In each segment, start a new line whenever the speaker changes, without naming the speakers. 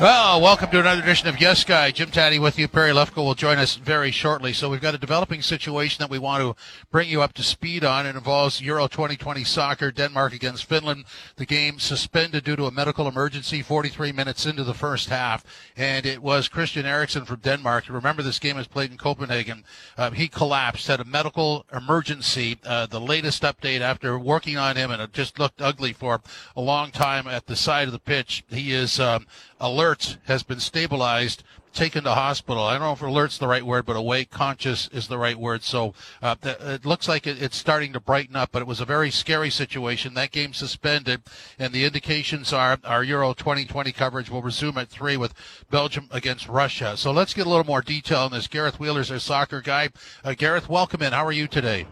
Well, welcome to another edition of Yes Guy. Jim Taddy with you. Perry Lefko will join us very shortly. So we've got a developing situation that we want to bring you up to speed on. It involves Euro 2020 soccer, Denmark against Finland. The game suspended due to a medical emergency 43 minutes into the first half. And it was Christian Eriksen from Denmark. Remember, this game was played in Copenhagen. Uh, he collapsed, had a medical emergency. Uh, the latest update after working on him, and it just looked ugly for a long time at the side of the pitch. He is um, alert, has been stabilized, taken to hospital. I don't know if alert's the right word, but awake, conscious is the right word. So uh, th- it looks like it, it's starting to brighten up, but it was a very scary situation. That game suspended, and the indications are our Euro 2020 coverage will resume at 3 with Belgium against Russia. So let's get a little more detail on this. Gareth Wheeler's our soccer guy. Uh, Gareth, welcome in. How are you today?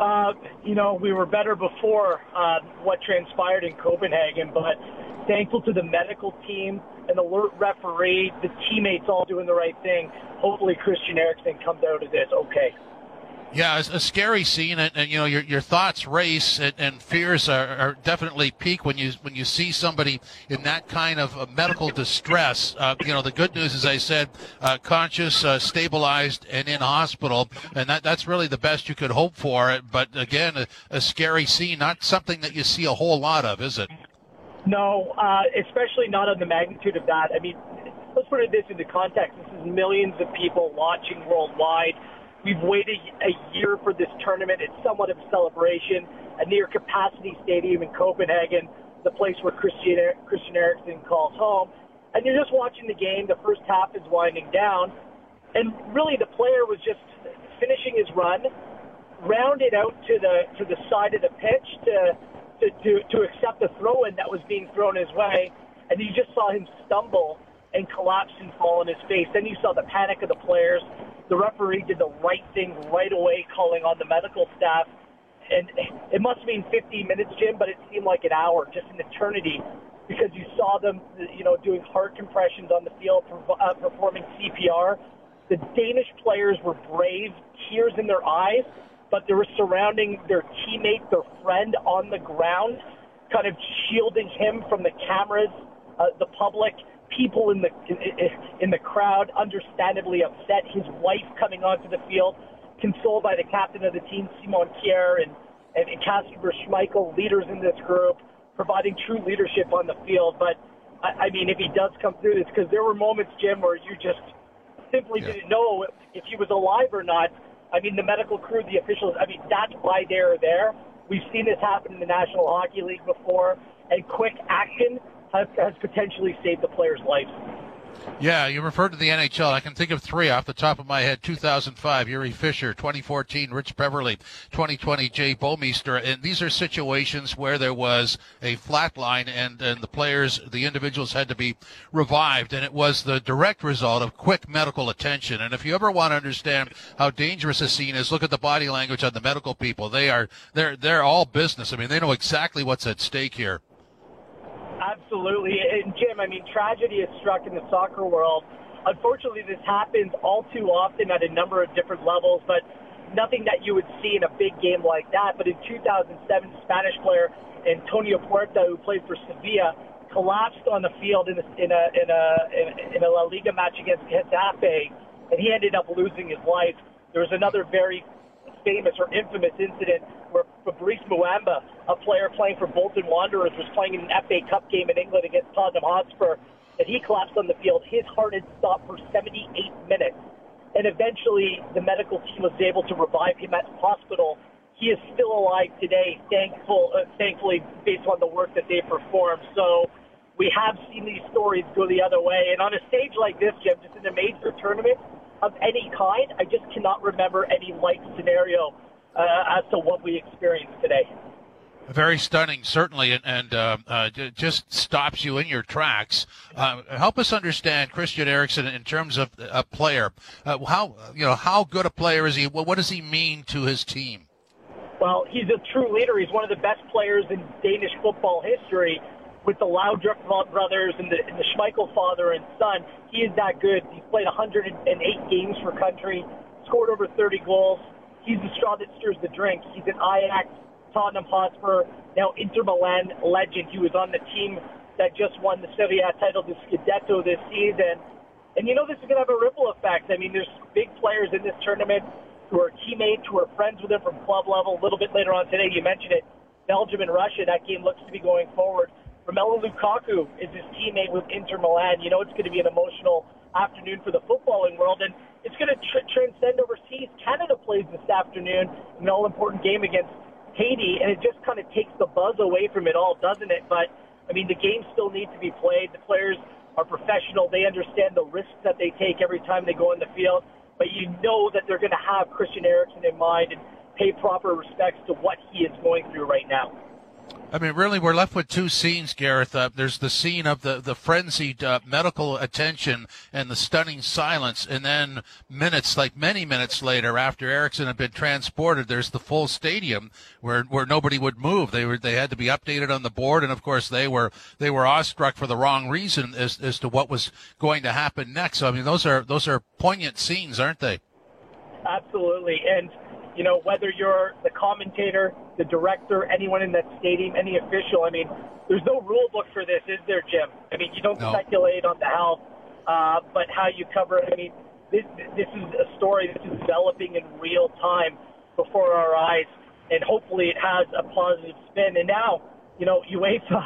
Uh, you know, we were better before uh, what transpired in Copenhagen, but thankful to the medical team, an alert referee, the teammates all doing the right thing. Hopefully, Christian Eriksen comes out of this okay.
Yeah, it's a scary scene, and, and you know your your thoughts race and, and fears are, are, definitely peak when you when you see somebody in that kind of uh, medical distress. Uh, you know, the good news, as I said, uh, conscious, uh, stabilized, and in hospital, and that that's really the best you could hope for. But again, a, a scary scene, not something that you see a whole lot of, is it?
No, uh, especially not on the magnitude of that. I mean, let's put this into context. This is millions of people watching worldwide. We've waited a year for this tournament. It's somewhat of a celebration. A near capacity stadium in Copenhagen, the place where Christian, Christian Eriksen calls home. And you're just watching the game. The first half is winding down. And really, the player was just finishing his run, rounded out to the to the side of the pitch to to, to, to accept the throw in that was being thrown his way. And you just saw him stumble and collapse and fall on his face. Then you saw the panic of the players. The referee did the right thing right away, calling on the medical staff. And it must have been 15 minutes, Jim, but it seemed like an hour, just an eternity, because you saw them, you know, doing heart compressions on the field, uh, performing CPR. The Danish players were brave, tears in their eyes, but they were surrounding their teammate, their friend on the ground, kind of shielding him from the cameras, uh, the public, people in the in, in the crowd, understandably upset. His wife coming onto the field, consoled by the captain of the team, Simon Kjær, and and, and Kasper Schmeichel, leaders in this group, providing true leadership on the field. But I, I mean, if he does come through this, because there were moments, Jim, where you just simply yeah. didn't know if he was alive or not I mean, the medical crew, the officials, I mean, that's why they're there. We've seen this happen in the National Hockey League before, and quick action has, has potentially saved the players' lives.
Yeah, you referred to the NHL. I can think of three off the top of my head. 2005, Jiri Fischer, 2014, Rich Peverley. 2020, Jay Bouwmeester. And these are situations where there was a flat line and, and the players, the individuals had to be revived. And it was the direct result of quick medical attention. And if you ever want to understand how dangerous a scene is, look at the body language on the medical people. They are, they're, they're all business. I mean, they know exactly what's at stake here.
Absolutely. And Jim, I mean, tragedy has struck in the soccer world. Unfortunately, this happens all too often at a number of different levels, but nothing that you would see in a big game like that. But in 2007, Spanish player Antonio Puerta, who played for Sevilla, collapsed on the field in a, in a, in a, in a La Liga match against Getafe, and he ended up losing his life. There was another very famous or infamous incident where Fabrice Muamba, a player playing for Bolton Wanderers, was playing in an FA Cup game in England against Tottenham Hotspur, and he collapsed on the field. His heart had stopped for 78 minutes, and eventually the medical team was able to revive him at the hospital. He is still alive today, thankful, uh, thankfully, based on the work that they performed. So we have seen these stories go the other way. And on a stage like this, Jim, just in a major tournament of any kind, I just cannot remember any like scenario uh, as to what we experienced today.
Very stunning, certainly, and, and uh, uh, just stops you in your tracks. Uh, help us understand Christian Eriksen in terms of a player. Uh, how you know how good a player is he? What does he mean to his team?
Well, he's a true leader. He's one of the best players in Danish football history with the Laudrup brothers and the, and the Schmeichel father and son. He is that good. He's played 108 games for country, scored over 30 goals. He's the straw that stirs the drink. He's an Ajax, Tottenham Hotspur, now Inter Milan legend. He was on the team that just won the Serie A title, the Scudetto this season. And you know this is going to have a ripple effect. I mean, there's big players in this tournament who are teammates, who are friends with him from club level. A little bit later on today, you mentioned it, Belgium and Russia. That game looks to be going forward. Romelu Lukaku is his teammate with Inter Milan. You know it's going to be an emotional afternoon for the footballing world, and it's going to tr- transcend overseas. Canada plays this afternoon an all-important game against Haiti, and it just kind of takes the buzz away from it all, doesn't it? But I mean, the game still needs to be played. The players are professional. They understand the risks that they take every time they go in the field. But you know that they're going to have Christian Eriksen in mind and pay proper respects to what he is going through right now.
I mean, really, we're left with two scenes, Gareth. Uh, there's the scene of the, the frenzied uh, medical attention and the stunning silence, and then minutes, like many minutes later, after Eriksen had been transported, there's the full stadium where, where nobody would move. They were they had to be updated on the board, and of course they were they were awestruck for the wrong reason as as to what was going to happen next. So I mean, those are those are poignant scenes, aren't they?
Absolutely, and you know, whether you're the commentator, the director, anyone in that stadium, any official. I mean, there's no rule book for this, is there, Jim? I mean, you don't no. speculate on the health, uh, but how you cover it. I mean, this, this is a story that is developing in real time before our eyes, and hopefully it has a positive spin. And now, you know, UEFA,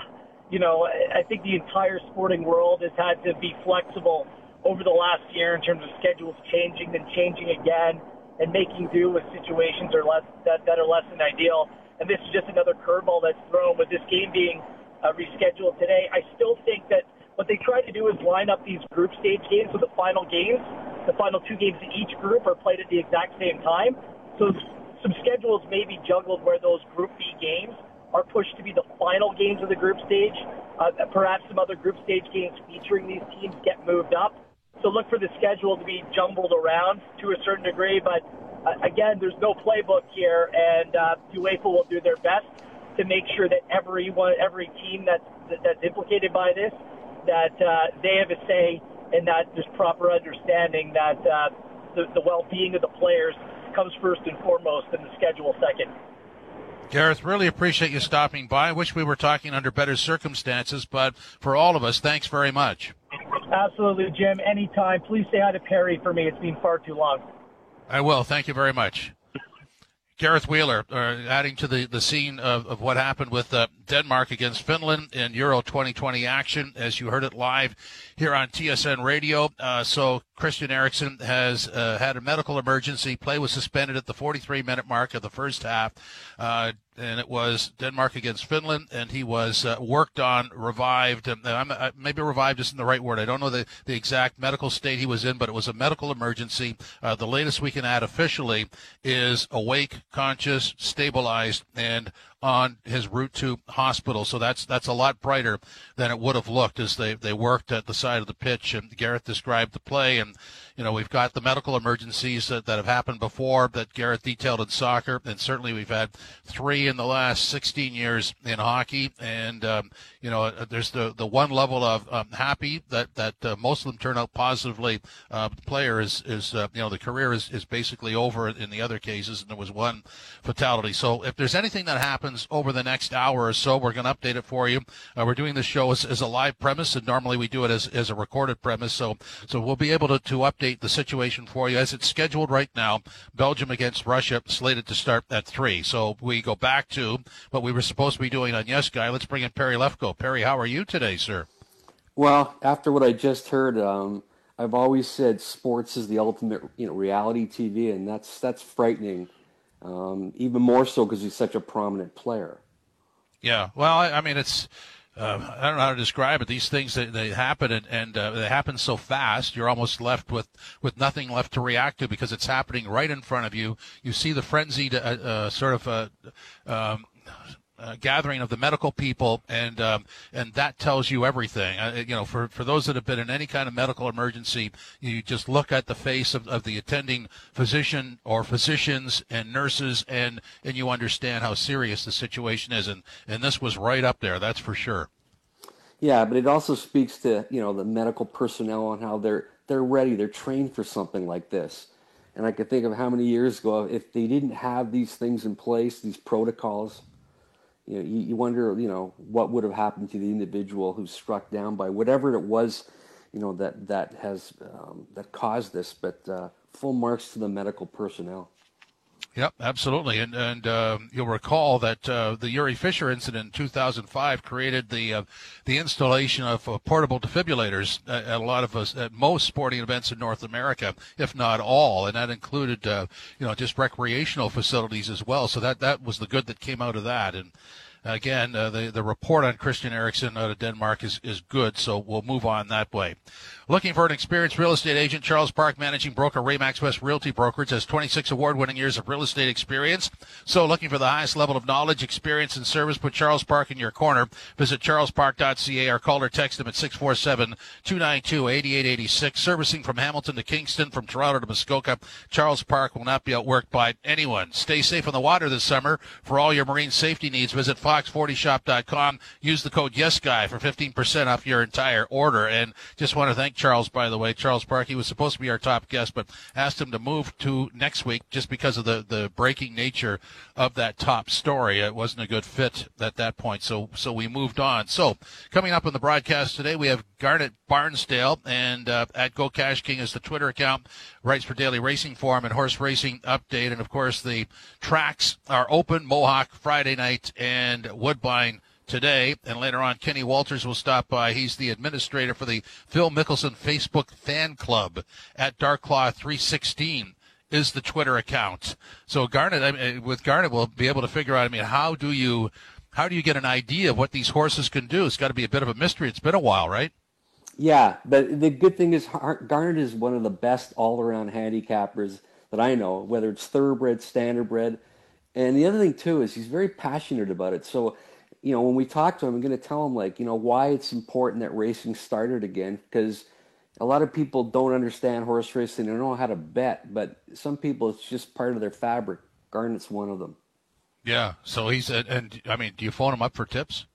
you know, I think the entire sporting world has had to be flexible over the last year in terms of schedules changing and changing again and making do with situations are less that, that are less than ideal. And this is just another curveball that's thrown with this game being uh, rescheduled today. I still think that what they try to do is line up these group stage games with the final games. The final two games in each group are played at the exact same time. So some schedules may be juggled where those Group B games are pushed to be the final games of the group stage. Uh, perhaps some other group stage games featuring these teams get moved up. So look for the schedule to be jumbled around to a certain degree, but uh, again, there's no playbook here, and uh, UEFA will do their best to make sure that everyone, every team that's that's implicated by this, that uh, they have a say, and that there's proper understanding that uh, the, the well-being of the players comes first and foremost, and the schedule second.
Gareth, really appreciate you stopping by. I wish we were talking under better circumstances, but for all of us, thanks very much.
Absolutely, Jim. Anytime. Please say hi to Perry for me. It's been far too long.
I will. Thank you very much. Gareth Wheeler, uh, adding to the, the scene of, of what happened with uh, Denmark against Finland in Euro 2020 action, as you heard it live here on TSN Radio. Uh, so Christian Eriksen has uh, had a medical emergency. Play was suspended at the 43 minute mark of the first half. And it was Denmark against Finland, and he was uh, worked on, revived. And uh, maybe revived isn't the right word. I don't know the, the exact medical state he was in, but it was a medical emergency. Uh, the latest we can add officially is awake, conscious, stabilized, and on his route to hospital. So that's that's a lot brighter than it would have looked as they, they worked at the side of the pitch. And Gareth described the play. And, you know, we've got the medical emergencies that, that have happened before that Gareth detailed in soccer. And certainly we've had three in the last 16 years in hockey. And, um, you know, there's the, the one level of um, happy that, that uh, most of them turn out positively. Uh, the player is, is uh, you know, the career is, is basically over in the other cases. And there was one fatality. So if there's anything that happens, happens over the next hour or so. We're going to update it for you. Uh, we're doing this show as, as, a live premise, and normally we do it as, as a recorded premise. So, so we'll be able to, to update the situation for you as it's scheduled right now. Belgium against Russia slated to start at three. So we go back to what we were supposed to be doing on Yes Guy. Let's bring in Perry Lefko. Perry, how are you today, sir?
Well, after what I just heard, um, I've always said sports is the ultimate, you know, reality TV, and that's that's frightening um, even more so because he's such a prominent player.
Yeah, well, I, I mean, it's uh, I don't know how to describe it. These things they, they happen and, and uh, they happen so fast. You're almost left with, with nothing left to react to because it's happening right in front of you. You see the frenzied uh, uh sort of uh, um, uh, gathering of the medical people, and um, and that tells you everything. Uh, you know, for, for those that have been in any kind of medical emergency, you just look at the face of, of the attending physician or physicians and nurses, and and you understand how serious the situation is. And and this was right up there, that's for sure.
Yeah, but it also speaks to you know the medical personnel and how they're they're ready, they're trained for something like this. And I could think of how many years ago, if they didn't have these things in place, these protocols, you know, you, you wonder, you know, what would have happened to the individual who's struck down by whatever it was, you know, that that has um, that caused this. But uh, full marks to the medical personnel.
Yep, absolutely, and and uh, you'll recall that uh, the Jiri Fischer incident in 2005 created the uh, the installation of uh, portable defibrillators at, at, a lot of us at most sporting events in North America, if not all, and that included uh, you know just recreational facilities as well. So that that was the good that came out of that, and again, uh, the the report on Christian Eriksen out of Denmark is is good, so we'll move on that way. Looking for an experienced real estate agent, Charles Park, managing broker, Remax West Realty Brokerage, has 26 award-winning years of real estate experience. So, looking for the highest level of knowledge, experience, and service, put Charles Park in your corner. Visit charlespark.ca or call or text him at 647-292-8886. Servicing from Hamilton to Kingston, from Toronto to Muskoka, Charles Park will not be outworked by anyone. Stay safe on the water this summer. For all your marine safety needs, visit fox40shop.com. Use the code YesGuy for 15% off your entire order. And just want to thank Charles, by the way. Charles Park, he was supposed to be our top guest, but asked him to move to next week just because of the, the breaking nature of that top story. It wasn't a good fit at that point, so so we moved on. So coming up on the broadcast today, we have Garnet Barnsdale, and uh, at Go Cash King is the Twitter account, writes for Daily Racing Form and Horse Racing Update, and of course the tracks are open Mohawk Friday night and Woodbine today. And later on, Kenny Walters will stop by. He's the administrator for the Phil Mickelson Facebook fan club at Dark Claw 316 is the Twitter account. So Garnet, I mean, with Garnet, we'll be able to figure out. I mean, how do you, how do you get an idea of what these horses can do? It's got to be a bit of a mystery. It's been a while, right?
Yeah, but the good thing is Garnet is one of the best all-around handicappers that I know, whether it's thoroughbred, standardbred, and the other thing too is he's very passionate about it. So you know, when we talk to him, I'm going to tell him like, you know, why it's important that racing started again because a lot of people don't understand horse racing. They don't know how to bet, but some people it's just part of their fabric. Garnet's one of them.
Yeah. So he's and I mean, do you phone him up for tips?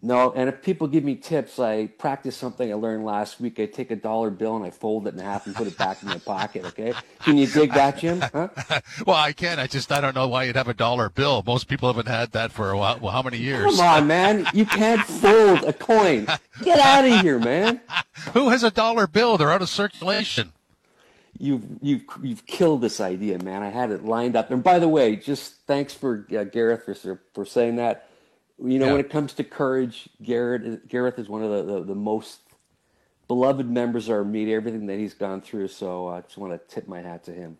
No, and if people give me tips, I practice something I learned last week. I take a dollar bill and I fold it in half and put it back in my pocket. Okay, can you dig that, Jim? Huh?
well, I can. I just I don't know why you'd have a dollar bill. Most people haven't had that for a while. Well, how many years?
Come on, man! You can't fold a coin. Get out of here, man!
Who has a dollar bill? They're out of circulation.
You've you've you've killed this idea, man. I had it lined up. And by the way, just thanks for uh, Gareth for for saying that you know, yeah. when it comes to courage, Garrett Gareth is one of the, the, the, most beloved members of our media. Everything that he's gone through, so I just want to tip my hat to him.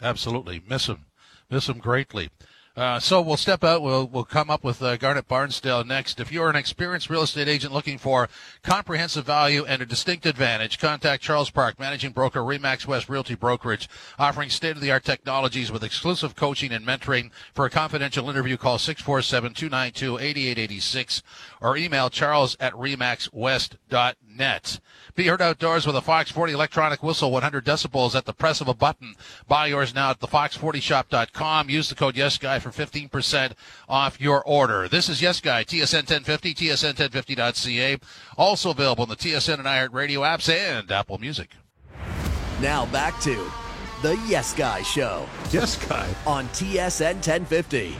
Absolutely, miss him, miss him greatly. Uh, so we'll step out. We'll we'll come up with uh, Garnet Barnsdale next. If you're an experienced real estate agent looking for comprehensive value and a distinct advantage, contact Charles Park, managing broker, Remax West Realty Brokerage, offering state-of-the-art technologies with exclusive coaching and mentoring. For a confidential interview, call 647-292-8886 or email charles at remaxwest.net. Be heard outdoors with a Fox 40 electronic whistle, 100 decibels at the press of a button. Buy yours now at thefox40shop.com. Use the code YesGuy for 15% off your order. This is Yes Guy, TSN 1050, TSN1050.ca. Also available in the TSN and iHeart Radio apps and Apple Music.
Now back to the Yes Guy Show.
Yes Guy.
On TSN 1050.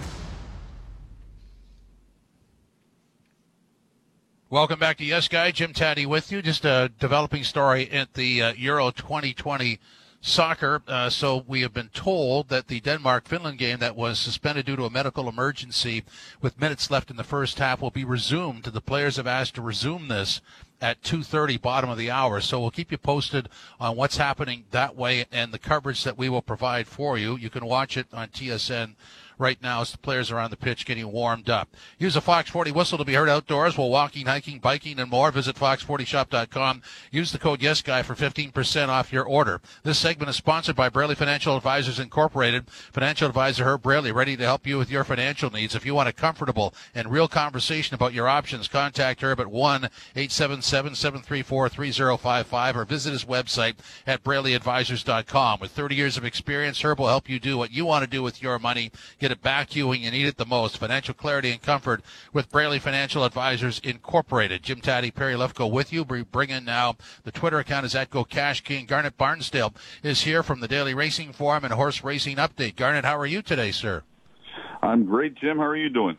Welcome back to Yes Guy. Jim Taddy with you. Just a developing story at the uh, Euro 2020 soccer. Uh, so we have been told that the Denmark-Finland game that was suspended due to a medical emergency with minutes left in the first half will be resumed. The players have asked to resume this at 2.30 bottom of the hour so we'll keep you posted on what's happening that way and the coverage that we will provide for you you can watch it on tsn right now as the players are on the pitch getting warmed up. Use a Fox 40 whistle to be heard outdoors while walking, hiking, biking, and more. Visit fox40shop.com. Use the code YesGuy for 15% off your order. This segment is sponsored by Braley Financial Advisors Incorporated. Financial advisor Herb Braley, ready to help you with your financial needs. If you want a comfortable and real conversation about your options, contact Herb at 1-877-734-3055 or visit his website at BraleyAdvisors.com. With 30 years of experience, Herb will help you do what you want to do with your money. Get it back to you when you need it the most. Financial clarity and comfort with Braley Financial Advisors Incorporated. Jim Taddy, Perry Lefko with you. We bring in now the Twitter account is at Go Cash King. Garnet Barnsdale is here from the Daily Racing Forum and Horse Racing Update. Garnet, how are you today, sir?
I'm great, Jim. How are you doing?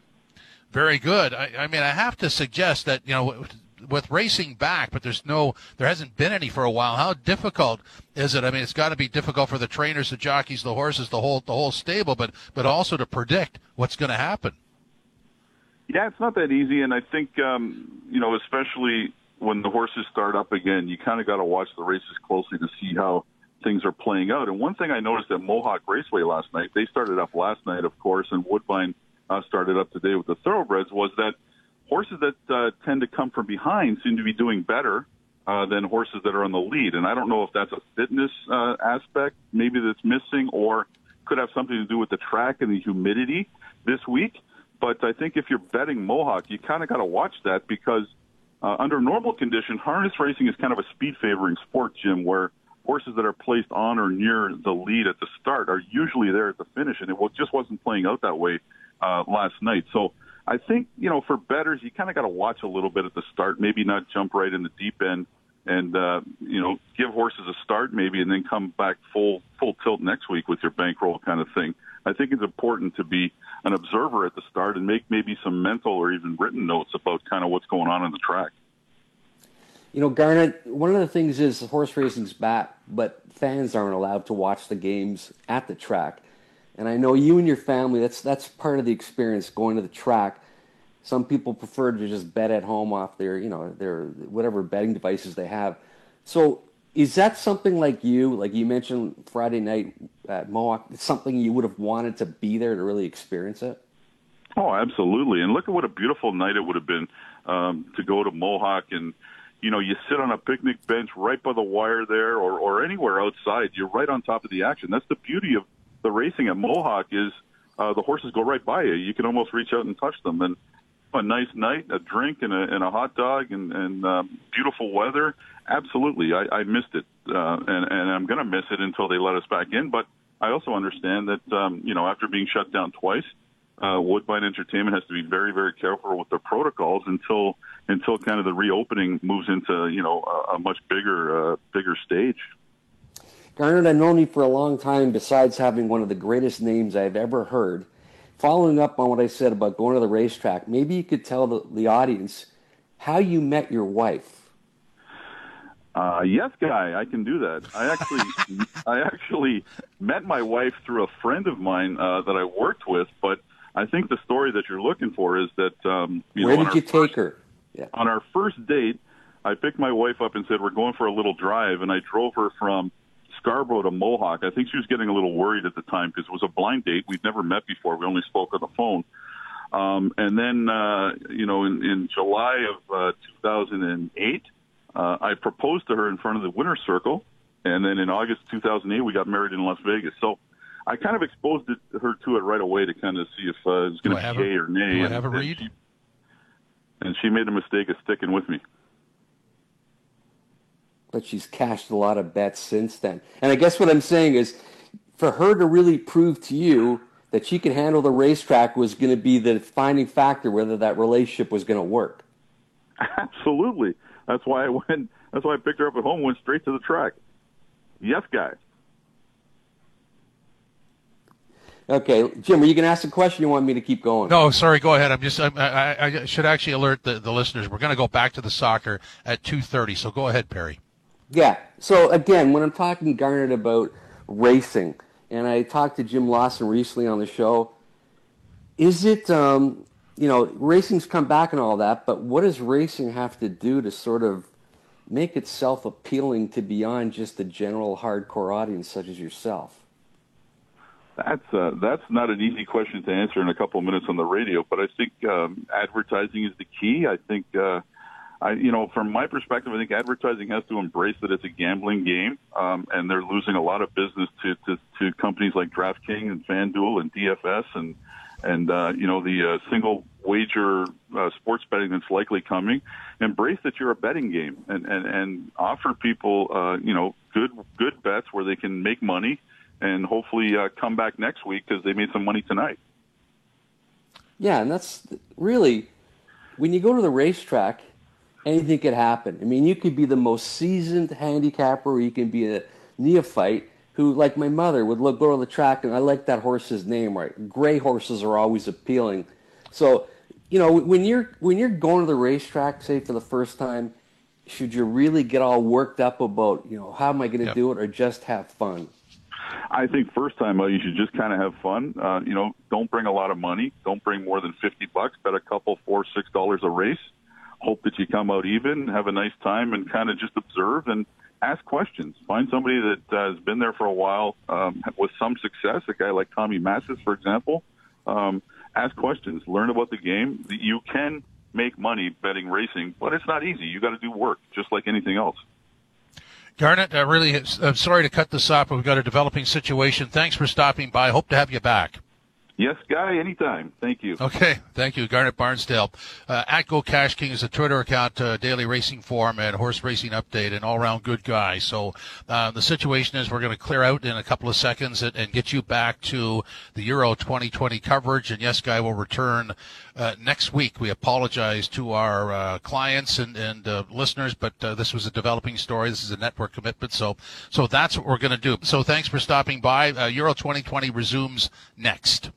Very good. I, I mean, I have to suggest that you know with racing back, but there's no, there hasn't been any for a while. How difficult is it? I mean, it's got to be difficult for the trainers, the jockeys, the horses, the whole, the whole stable, but, but also to predict what's going to happen.
Yeah, it's not that easy, and I think um, you know, especially when the horses start up again, you kind of got to watch the races closely to see how things are playing out. And one thing I noticed at Mohawk Raceway last night, they started up last night, of course, and Woodbine uh, started up today with the thoroughbreds, was that horses that uh, tend to come from behind seem to be doing better uh, than horses that are on the lead. And I don't know if that's a fitness uh, aspect maybe that's missing or could have something to do with the track and the humidity this week. But I think if you're betting Mohawk, you kind of got to watch that because uh, under normal conditions, harness racing is kind of a speed favoring sport, Jim, where horses that are placed on or near the lead at the start are usually there at the finish, and it just wasn't playing out that way uh, last night. So I think, you know, for betters, you kind of got to watch a little bit at the start, maybe not jump right in the deep end and, uh, you know, give horses a start maybe and then come back full, full tilt next week with your bankroll kind of thing. I think it's important to be an observer at the start and make maybe some mental or even written notes about kind of what's going on in the track.
You know, Garnet, one of the things is horse racing's back, but fans aren't allowed to watch the games at the track. And I know you and your family, that's that's part of the experience going to the track. Some people prefer to just bet at home off their, you know, their whatever betting devices they have. So is that something like you, like you mentioned Friday night at Mohawk, something you would have wanted to be there to really experience it?
Oh, absolutely. And look at what a beautiful night it would have been um, to go to Mohawk and, you know, you sit on a picnic bench right by the wire there or, or anywhere outside. You're right on top of the action. That's the beauty of the racing at Mohawk is uh, the horses go right by you. You can almost reach out and touch them. And a nice night, a drink, and a, and a hot dog, and, and um, beautiful weather. Absolutely, I, I missed it, uh, and, and I'm going to miss it until they let us back in. But I also understand that um, you know after being shut down twice, uh, Woodbine Entertainment has to be very, very careful with their protocols until until kind of the reopening moves into you know a, a much bigger uh, bigger stage.
Garnet, I've known you for a long time, besides having one of the greatest names I've ever heard. Following up on what I said about going to the racetrack, maybe you could tell the, the audience how you met your wife.
Uh, yes, guy, I can do that. I actually, I actually met my wife through a friend of mine uh, that I worked with. But I think the story that you're looking for is that um, you
where
know,
did you
first,
take her?
Yeah. On our first date, I picked my wife up and said we're going for a little drive, and I drove her from Scarborough to Mohawk. I think she was getting a little worried at the time because it was a blind date. We'd never met before. We only spoke on the phone. Um, and then, uh, you know, in, in July of uh, 2008, uh, I proposed to her in front of the winner's circle. And then in August 2008, we got married in Las Vegas. So I kind of exposed it, her to it right away to kind of see if uh, it was going to be yay or nay.
Do I
and,
have a read?
And she, and she made the mistake of sticking with me
but she's cashed a lot of bets since then. And I guess what I'm saying is, for her to really prove to you that she can handle the racetrack was going to be the defining factor whether that relationship was going to work.
Absolutely. That's why I went. That's why I picked her up at home. And went straight to the track. Yes, guys.
Okay, Jim, are you going to ask a question? you want me to keep going?
No, sorry. Go ahead. I'm just. I'm, I, I should actually alert the, the listeners. We're going to go back to the soccer at 2:30. So go ahead, Perry.
Yeah. So again, when I'm talking Garnet about racing, and I talked to Jim Lawson recently on the show, is it um, you know racing's come back and all that, but what does racing have to do to sort of make itself appealing to beyond just the general hardcore audience such as yourself?
That's uh, that's not an easy question to answer in a couple of minutes on the radio, but I think um, advertising is the key. I think, uh, I you know, from my perspective, I think advertising has to embrace that it's a gambling game, um, and they're losing a lot of business to to, to companies like DraftKings and FanDuel and DFS and and uh, you know the uh, single wager uh, sports betting that's likely coming. Embrace that you're a betting game, and and and offer people uh, you know good good bets where they can make money and hopefully uh, come back next week because they made some money tonight.
Yeah, and that's really when you go to the racetrack, anything could happen. I mean, you could be the most seasoned handicapper, or you can be a neophyte who, like my mother, would look go to the track and I like that horse's name. Right, gray horses are always appealing. So, you know, when you're when you're going to the racetrack, say for the first time, should you really get all worked up about you know how am I going to
Yep.
do it, or just have fun?
I think first time uh, you should just kind of have fun. Uh, you know, don't bring a lot of money. Don't bring more than fifty bucks. Bet a couple, four, six dollars a race. Hope that you come out even, have a nice time, and kind of just observe and ask questions. Find somebody that uh, has been there for a while um, with some success. A guy like Tommy Massis, for example. Um, ask questions. Learn about the game. You can make money betting racing, but it's not easy. You got to do work, just like anything else.
Garnet, I really, I'm sorry to cut this off, but we've got a developing situation. Thanks for stopping by. Hope to have you back.
Yes, guy, anytime. Thank you.
Okay, thank you, Garnet Barnsdale. Uh, at Go Cash King is a Twitter account, uh, daily racing forum, and horse racing update, an all-round good guy. So uh, the situation is we're going to clear out in a couple of seconds and, and get you back to the Euro 2020 coverage. And yes, Guy will return uh, next week. We apologize to our uh, clients and, and uh, listeners, but this was a developing story. This is a network commitment, so so that's what we're going to do. So thanks for stopping by. Euro 2020 resumes next.